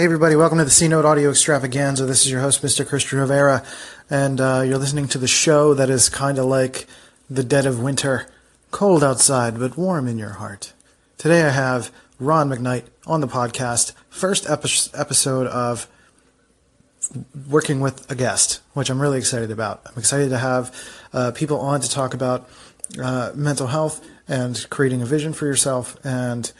Hey, everybody, welcome to the C Note Audio Extravaganza. This is your host, Mr. Christian Rivera, and uh, you're listening to the show that is kind of like the dead of winter, cold outside, but warm in your heart. Today I have Ron McKnight on the podcast, first epi- episode of working with a guest, which I'm really excited about. I'm excited to have uh, people on to talk about uh, mental health and creating a vision for yourself and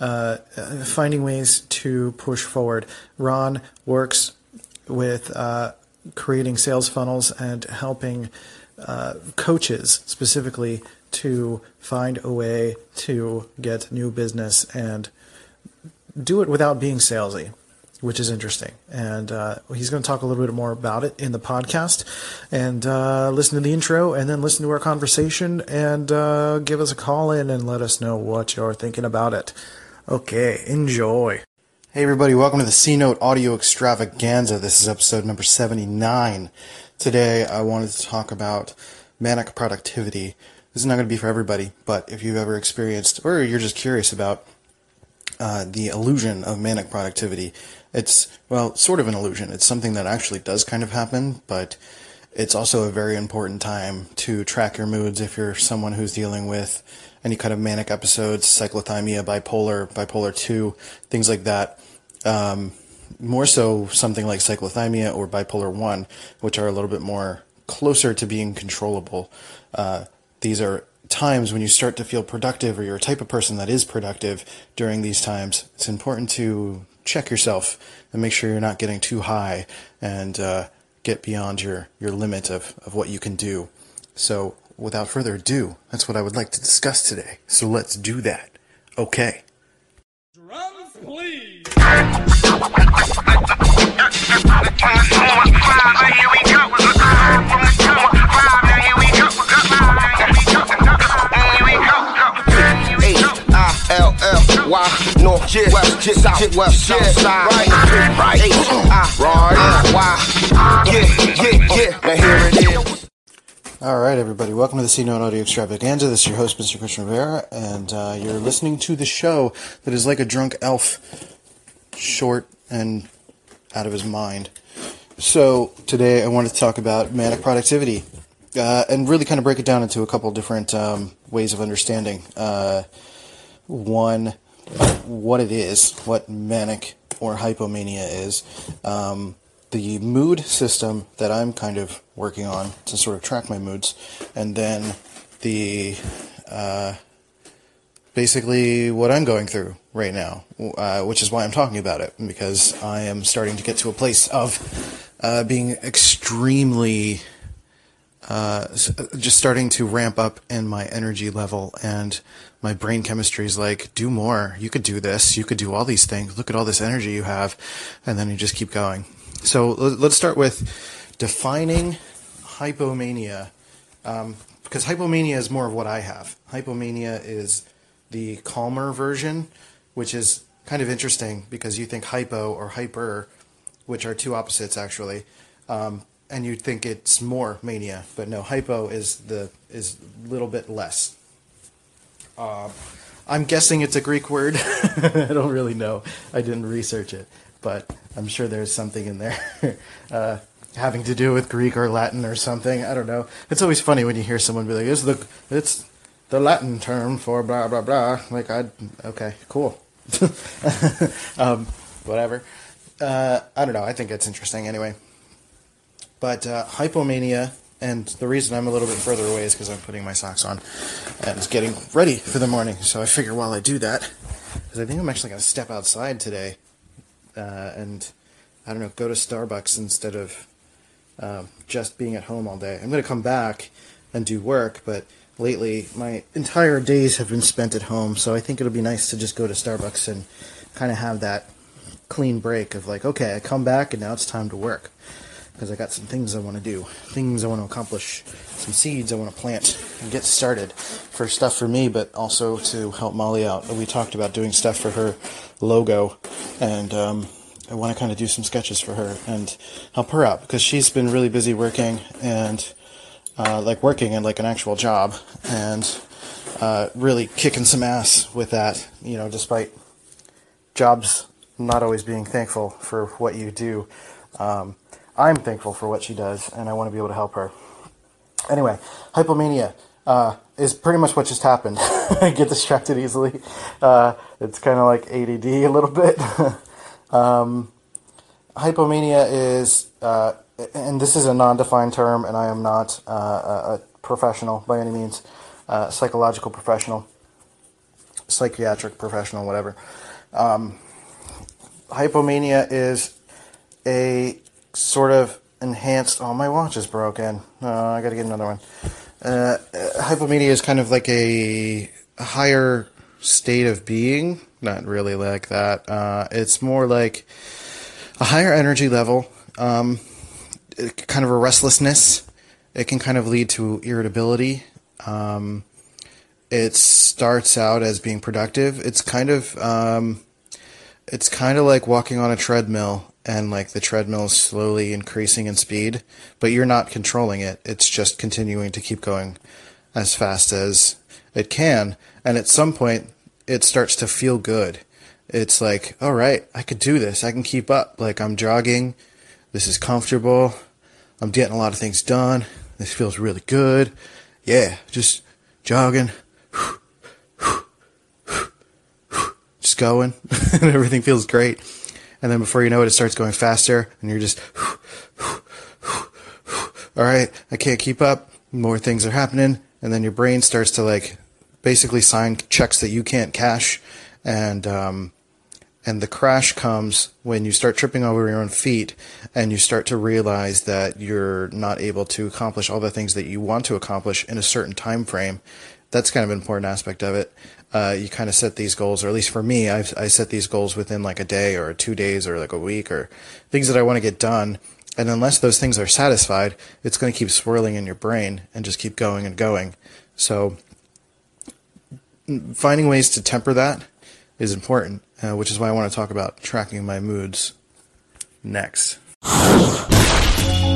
uh, finding ways to push forward. Ron works with uh, creating sales funnels and helping uh, coaches specifically to find a way to get new business and do it without being salesy which is interesting. And uh, he's going to talk a little bit more about it in the podcast. And uh, listen to the intro and then listen to our conversation and uh, give us a call in and let us know what you're thinking about it. Okay, enjoy. Hey, everybody, welcome to the C Note Audio Extravaganza. This is episode number 79. Today, I wanted to talk about manic productivity. This is not going to be for everybody, but if you've ever experienced or you're just curious about uh, the illusion of manic productivity, it's, well, sort of an illusion. It's something that actually does kind of happen, but it's also a very important time to track your moods if you're someone who's dealing with any kind of manic episodes, cyclothymia, bipolar, bipolar 2, things like that. Um, more so something like cyclothymia or bipolar 1, which are a little bit more closer to being controllable. Uh, these are times when you start to feel productive or you're a type of person that is productive during these times. It's important to check yourself and make sure you're not getting too high and uh, get beyond your, your limit of, of what you can do. So, without further ado, that's what I would like to discuss today. So, let's do that. Okay. Drums, please. H-I-L-L-Y, north, yeah, west, yeah, south, west, south side, right, right, H-I-R-Y, yeah, yeah, yeah, now here it is. All right, everybody. Welcome to the C Note Audio Extravaganza. This is your host, Mr. Christian Rivera, and uh, you're listening to the show that is like a drunk elf, short and out of his mind. So today I wanted to talk about manic productivity uh, and really kind of break it down into a couple different um, ways of understanding. Uh, one, what it is, what manic or hypomania is, um, the mood system that I'm kind of working on to sort of track my moods, and then the uh, basically what I'm going through right now, uh, which is why I'm talking about it because I am starting to get to a place of uh, being extremely uh, just starting to ramp up in my energy level and my brain chemistry is like, do more. You could do this. You could do all these things. Look at all this energy you have. And then you just keep going. So let's start with defining hypomania. Um, because hypomania is more of what I have. Hypomania is the calmer version, which is kind of interesting because you think hypo or hyper, which are two opposites actually. Um, and you'd think it's more mania, but no, hypo is the is a little bit less. Uh, I'm guessing it's a Greek word. I don't really know. I didn't research it, but I'm sure there's something in there uh, having to do with Greek or Latin or something. I don't know. It's always funny when you hear someone be like, "It's the it's the Latin term for blah blah blah." Like, I okay, cool, um, whatever. Uh, I don't know. I think it's interesting anyway. But uh, hypomania, and the reason I'm a little bit further away is because I'm putting my socks on and getting ready for the morning. So I figure while I do that, because I think I'm actually going to step outside today uh, and, I don't know, go to Starbucks instead of uh, just being at home all day. I'm going to come back and do work, but lately my entire days have been spent at home, so I think it'll be nice to just go to Starbucks and kind of have that clean break of like, okay, I come back and now it's time to work because I got some things I want to do, things I want to accomplish, some seeds I want to plant and get started for stuff for me, but also to help Molly out. We talked about doing stuff for her logo, and um, I want to kind of do some sketches for her and help her out because she's been really busy working and uh, like working in like an actual job and uh, really kicking some ass with that, you know, despite jobs not always being thankful for what you do. Um, I'm thankful for what she does, and I want to be able to help her. Anyway, hypomania uh, is pretty much what just happened. I get distracted easily. Uh, it's kind of like ADD a little bit. um, hypomania is, uh, and this is a non-defined term, and I am not uh, a, a professional by any means, uh, psychological professional, psychiatric professional, whatever. Um, hypomania is a sort of enhanced. Oh, my watch is broken. Uh, I got to get another one. Uh, hypomania is kind of like a, a, higher state of being. Not really like that. Uh, it's more like a higher energy level, um, kind of a restlessness. It can kind of lead to irritability. Um, it starts out as being productive. It's kind of um, it's kind of like walking on a treadmill and like the treadmill is slowly increasing in speed, but you're not controlling it. It's just continuing to keep going as fast as it can. And at some point, it starts to feel good. It's like, all right, I could do this. I can keep up. Like I'm jogging. This is comfortable. I'm getting a lot of things done. This feels really good. Yeah, just jogging. Just going. and everything feels great and then before you know it, it starts going faster, and you're just, all right, I can't keep up. More things are happening, and then your brain starts to like basically sign checks that you can't cash, and um, and the crash comes when you start tripping over your own feet, and you start to realize that you're not able to accomplish all the things that you want to accomplish in a certain time frame. That's kind of an important aspect of it uh, you kind of set these goals, or at least for me, I've, I set these goals within like a day or two days or like a week or things that I want to get done. And unless those things are satisfied, it's going to keep swirling in your brain and just keep going and going. So finding ways to temper that is important, uh, which is why I want to talk about tracking my moods next.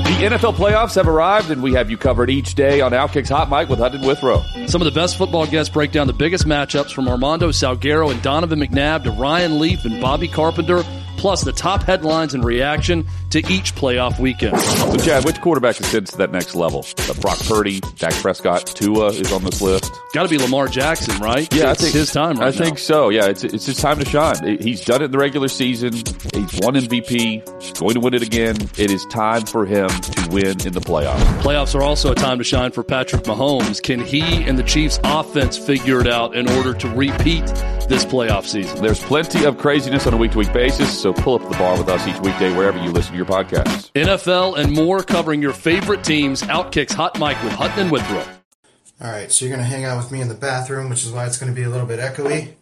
The NFL playoffs have arrived, and we have you covered each day on Outkick's Hot Mic with Hutton Withrow. Some of the best football guests break down the biggest matchups from Armando Salguero and Donovan McNabb to Ryan Leaf and Bobby Carpenter plus the top headlines and reaction to each playoff weekend. So, Chad, which quarterback ascends to that next level? Uh, Brock Purdy, Dak Prescott, Tua is on this list. Got to be Lamar Jackson, right? Yeah, it's I think his time. Right I think so. Yeah, it's it's his time to shine. He's done it in the regular season. He's won MVP. He's going to win it again. It is time for him to win in the playoffs. Playoffs are also a time to shine for Patrick Mahomes. Can he and the Chiefs' offense figure it out in order to repeat this playoff season? There's plenty of craziness on a week to week basis, so pull up the bar with us each weekday wherever you listen your podcasts. NFL and more covering your favorite teams. Outkick's Hot Mic with Hutton and Withrow. All right, so you're gonna hang out with me in the bathroom, which is why it's gonna be a little bit echoey.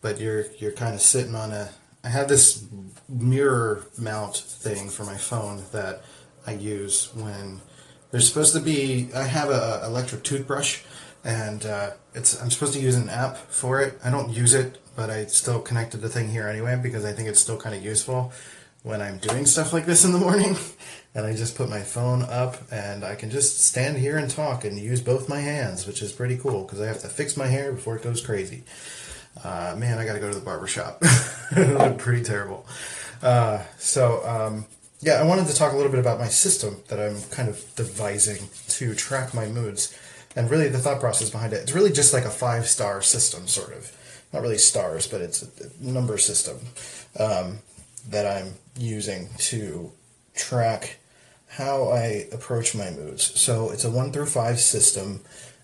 But you're you're kind of sitting on a. I have this mirror mount thing for my phone that I use when there's supposed to be. I have a electric toothbrush, and uh, it's I'm supposed to use an app for it. I don't use it, but I still connected the thing here anyway because I think it's still kind of useful when I'm doing stuff like this in the morning. And I just put my phone up and I can just stand here and talk and use both my hands, which is pretty cool because I have to fix my hair before it goes crazy. Uh, man, I got to go to the barber shop. pretty terrible. Uh, so, um, yeah, I wanted to talk a little bit about my system that I'm kind of devising to track my moods and really the thought process behind it. It's really just like a five star system, sort of. Not really stars, but it's a number system um, that I'm using to track how I approach my moods. So it's a one through five system,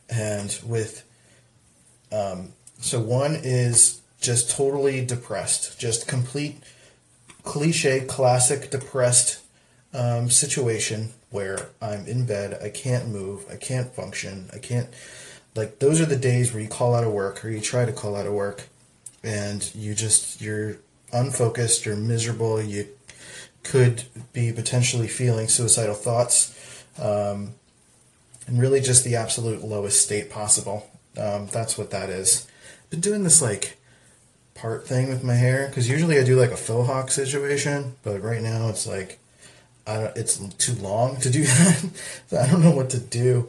and with um, so one is just totally depressed, just complete cliche, classic depressed um, situation where I'm in bed, I can't move, I can't function, I can't. Like those are the days where you call out of work or you try to call out of work, and you just you're unfocused, you're miserable, you could be potentially feeling suicidal thoughts, um, and really just the absolute lowest state possible. Um, that's what that is. Been doing this like part thing with my hair because usually I do like a faux hawk situation, but right now it's like I don't, it's too long to do that. I don't know what to do.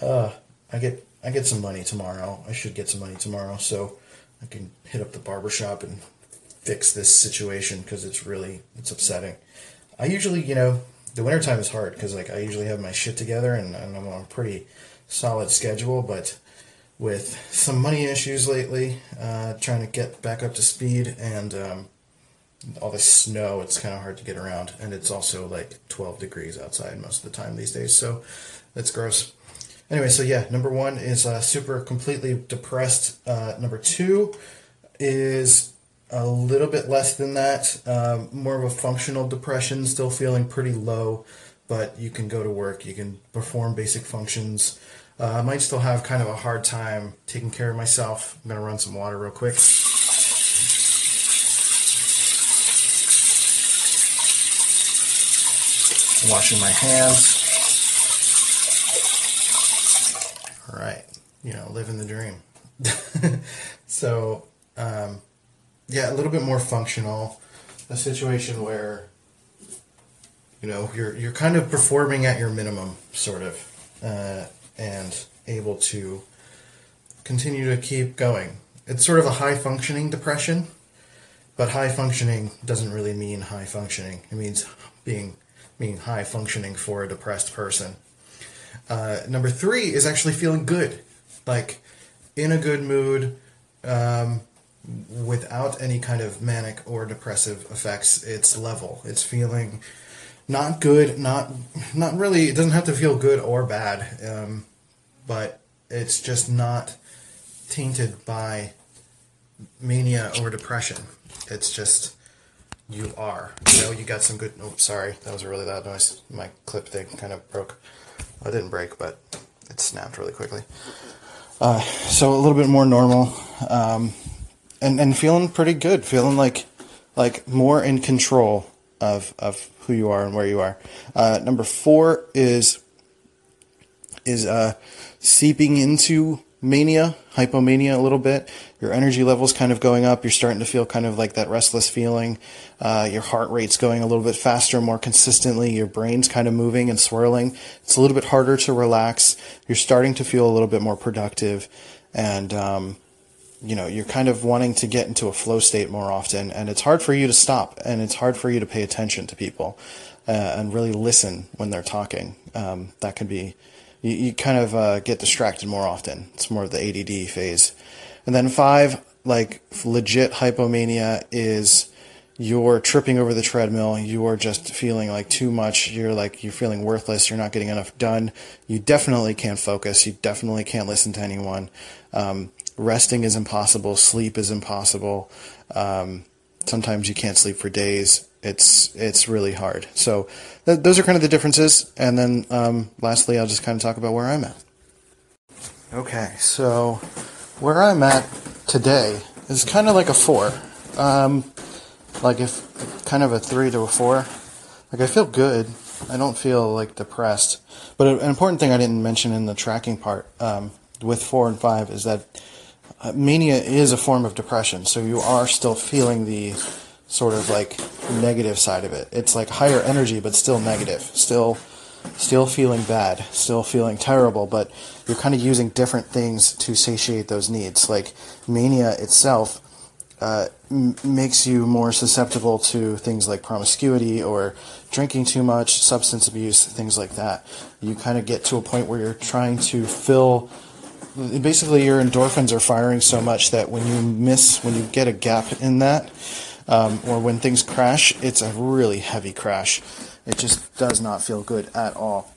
Uh, I get I get some money tomorrow. I should get some money tomorrow, so I can hit up the barber shop and fix this situation because it's really it's upsetting. I usually, you know, the wintertime is hard because like I usually have my shit together and, and I'm on a pretty solid schedule, but with some money issues lately, uh, trying to get back up to speed and um, all this snow, it's kind of hard to get around. And it's also like 12 degrees outside most of the time these days, so that's gross. Anyway, so yeah, number one is uh, super completely depressed. Uh, number two is a little bit less than that, um, more of a functional depression, still feeling pretty low, but you can go to work, you can perform basic functions. Uh, I might still have kind of a hard time taking care of myself. I'm going to run some water real quick. Washing my hands. All right, you know, living the dream. so, um, yeah, a little bit more functional. A situation where you know you're you're kind of performing at your minimum, sort of, uh, and able to continue to keep going. It's sort of a high functioning depression, but high functioning doesn't really mean high functioning. It means being being high functioning for a depressed person. Uh, number three is actually feeling good, like in a good mood, um, without any kind of manic or depressive effects. It's level. It's feeling not good, not not really. It doesn't have to feel good or bad, um, but it's just not tainted by mania or depression. It's just you are. You know, you got some good. Oh, sorry, that was a really loud noise. My clip thing kind of broke. Well, it didn't break, but it snapped really quickly. Uh, so a little bit more normal, um, and and feeling pretty good. Feeling like like more in control of of who you are and where you are. Uh, number four is is uh, seeping into mania, hypomania a little bit. Your energy levels kind of going up. You're starting to feel kind of like that restless feeling. Uh, your heart rate's going a little bit faster, more consistently. Your brain's kind of moving and swirling. It's a little bit harder to relax. You're starting to feel a little bit more productive, and um, you know you're kind of wanting to get into a flow state more often. And it's hard for you to stop, and it's hard for you to pay attention to people uh, and really listen when they're talking. Um, that can be you, you kind of uh, get distracted more often. It's more of the ADD phase. And then five, like legit hypomania is you're tripping over the treadmill. You are just feeling like too much. You're like, you're feeling worthless. You're not getting enough done. You definitely can't focus. You definitely can't listen to anyone. Um, resting is impossible. Sleep is impossible. Um, sometimes you can't sleep for days. It's it's really hard. So th- those are kind of the differences. And then um, lastly, I'll just kind of talk about where I'm at. Okay, so where I'm at today is kind of like a four. Um, like if kind of a three to a four. Like I feel good. I don't feel like depressed. But an important thing I didn't mention in the tracking part um, with four and five is that uh, mania is a form of depression. So you are still feeling the sort of like negative side of it. It's like higher energy, but still negative. Still, still feeling bad. Still feeling terrible. But you're kind of using different things to satiate those needs. Like mania itself uh, m- makes you more susceptible to things like promiscuity or drinking too much, substance abuse, things like that. You kind of get to a point where you're trying to fill. Basically, your endorphins are firing so much that when you miss, when you get a gap in that, um, or when things crash, it's a really heavy crash. It just does not feel good at all.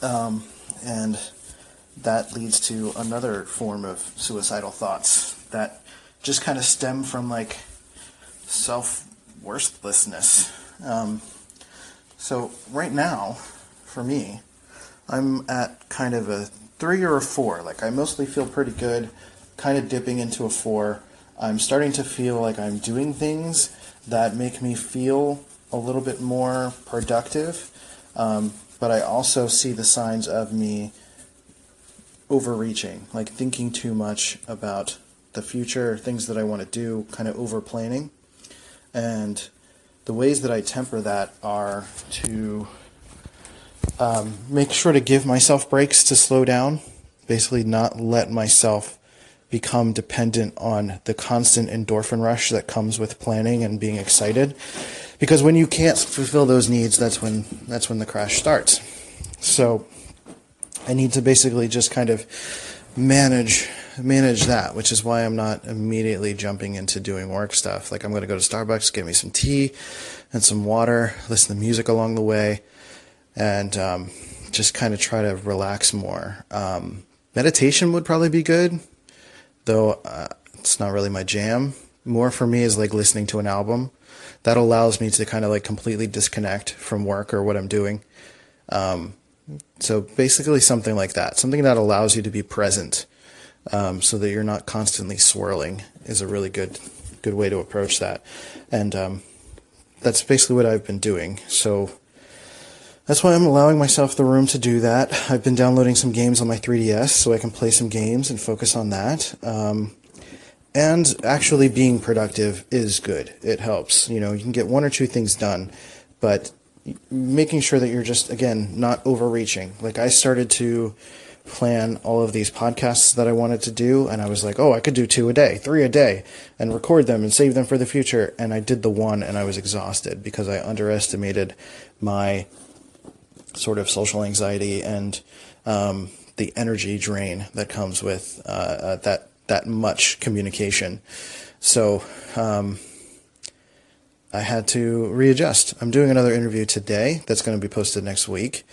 Um, and that leads to another form of suicidal thoughts that just kind of stem from like self worthlessness. Um, so, right now, for me, I'm at kind of a three or a four. Like, I mostly feel pretty good, kind of dipping into a four. I'm starting to feel like I'm doing things that make me feel a little bit more productive, um, but I also see the signs of me overreaching, like thinking too much about the future, things that I want to do, kind of over planning. And the ways that I temper that are to um, make sure to give myself breaks to slow down, basically, not let myself become dependent on the constant endorphin rush that comes with planning and being excited. Because when you can't fulfill those needs, that's when that's when the crash starts. So I need to basically just kind of manage manage that, which is why I'm not immediately jumping into doing work stuff. Like I'm going to go to Starbucks, get me some tea and some water, listen to music along the way, and um, just kind of try to relax more. Um, meditation would probably be good, though uh, it's not really my jam. More for me is like listening to an album. That allows me to kind of like completely disconnect from work or what I'm doing. Um, so basically, something like that, something that allows you to be present, um, so that you're not constantly swirling, is a really good good way to approach that. And um, that's basically what I've been doing. So that's why I'm allowing myself the room to do that. I've been downloading some games on my 3DS so I can play some games and focus on that. Um, and actually being productive is good. It helps. You know, you can get one or two things done, but making sure that you're just, again, not overreaching. Like I started to plan all of these podcasts that I wanted to do, and I was like, oh, I could do two a day, three a day, and record them and save them for the future. And I did the one, and I was exhausted because I underestimated my sort of social anxiety and um, the energy drain that comes with uh, uh, that that much communication. So um, I had to readjust. I'm doing another interview today that's going to be posted next week.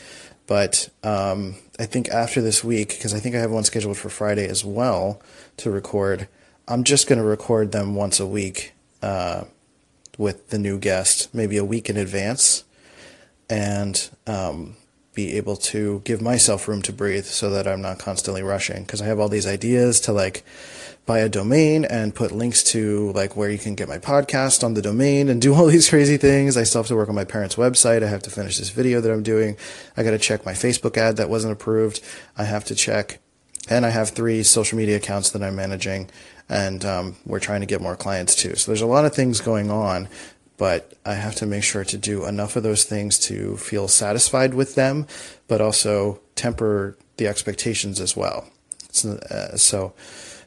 But um, I think after this week, because I think I have one scheduled for Friday as well to record, I'm just going to record them once a week uh, with the new guest, maybe a week in advance, and um, be able to give myself room to breathe so that I'm not constantly rushing. Because I have all these ideas to like buy a domain and put links to like where you can get my podcast on the domain and do all these crazy things. I still have to work on my parents' website. I have to finish this video that I'm doing. I got to check my Facebook ad that wasn't approved. I have to check, and I have three social media accounts that I'm managing, and um, we're trying to get more clients too. So there's a lot of things going on. But I have to make sure to do enough of those things to feel satisfied with them, but also temper the expectations as well. So, uh, so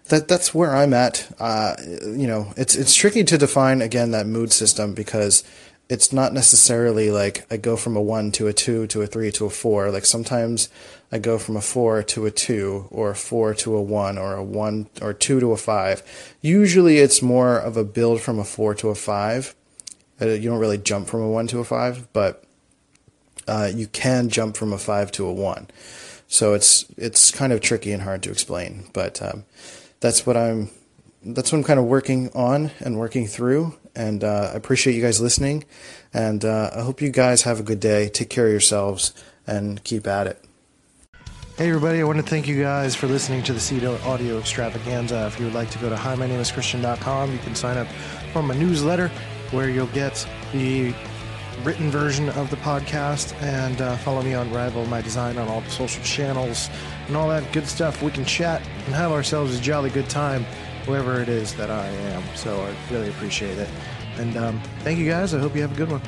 that that's where I'm at. Uh, you know, it's it's tricky to define again that mood system because it's not necessarily like I go from a one to a two to a three to a four. Like sometimes I go from a four to a two or a four to a one or a one or two to a five. Usually it's more of a build from a four to a five. Uh, you don't really jump from a one to a five, but uh, you can jump from a five to a one. So it's it's kind of tricky and hard to explain, but um, that's what I'm that's what I'm kind of working on and working through. And uh, I appreciate you guys listening. And uh, I hope you guys have a good day. Take care of yourselves and keep at it. Hey, everybody, I want to thank you guys for listening to the Seed Audio Extravaganza. If you would like to go to hi, my name is Christian.com, you can sign up for my newsletter where you'll get the written version of the podcast and uh, follow me on Rival My Design on all the social channels and all that good stuff. We can chat and have ourselves a jolly good time, whoever it is that I am. So I really appreciate it. And um, thank you guys. I hope you have a good one.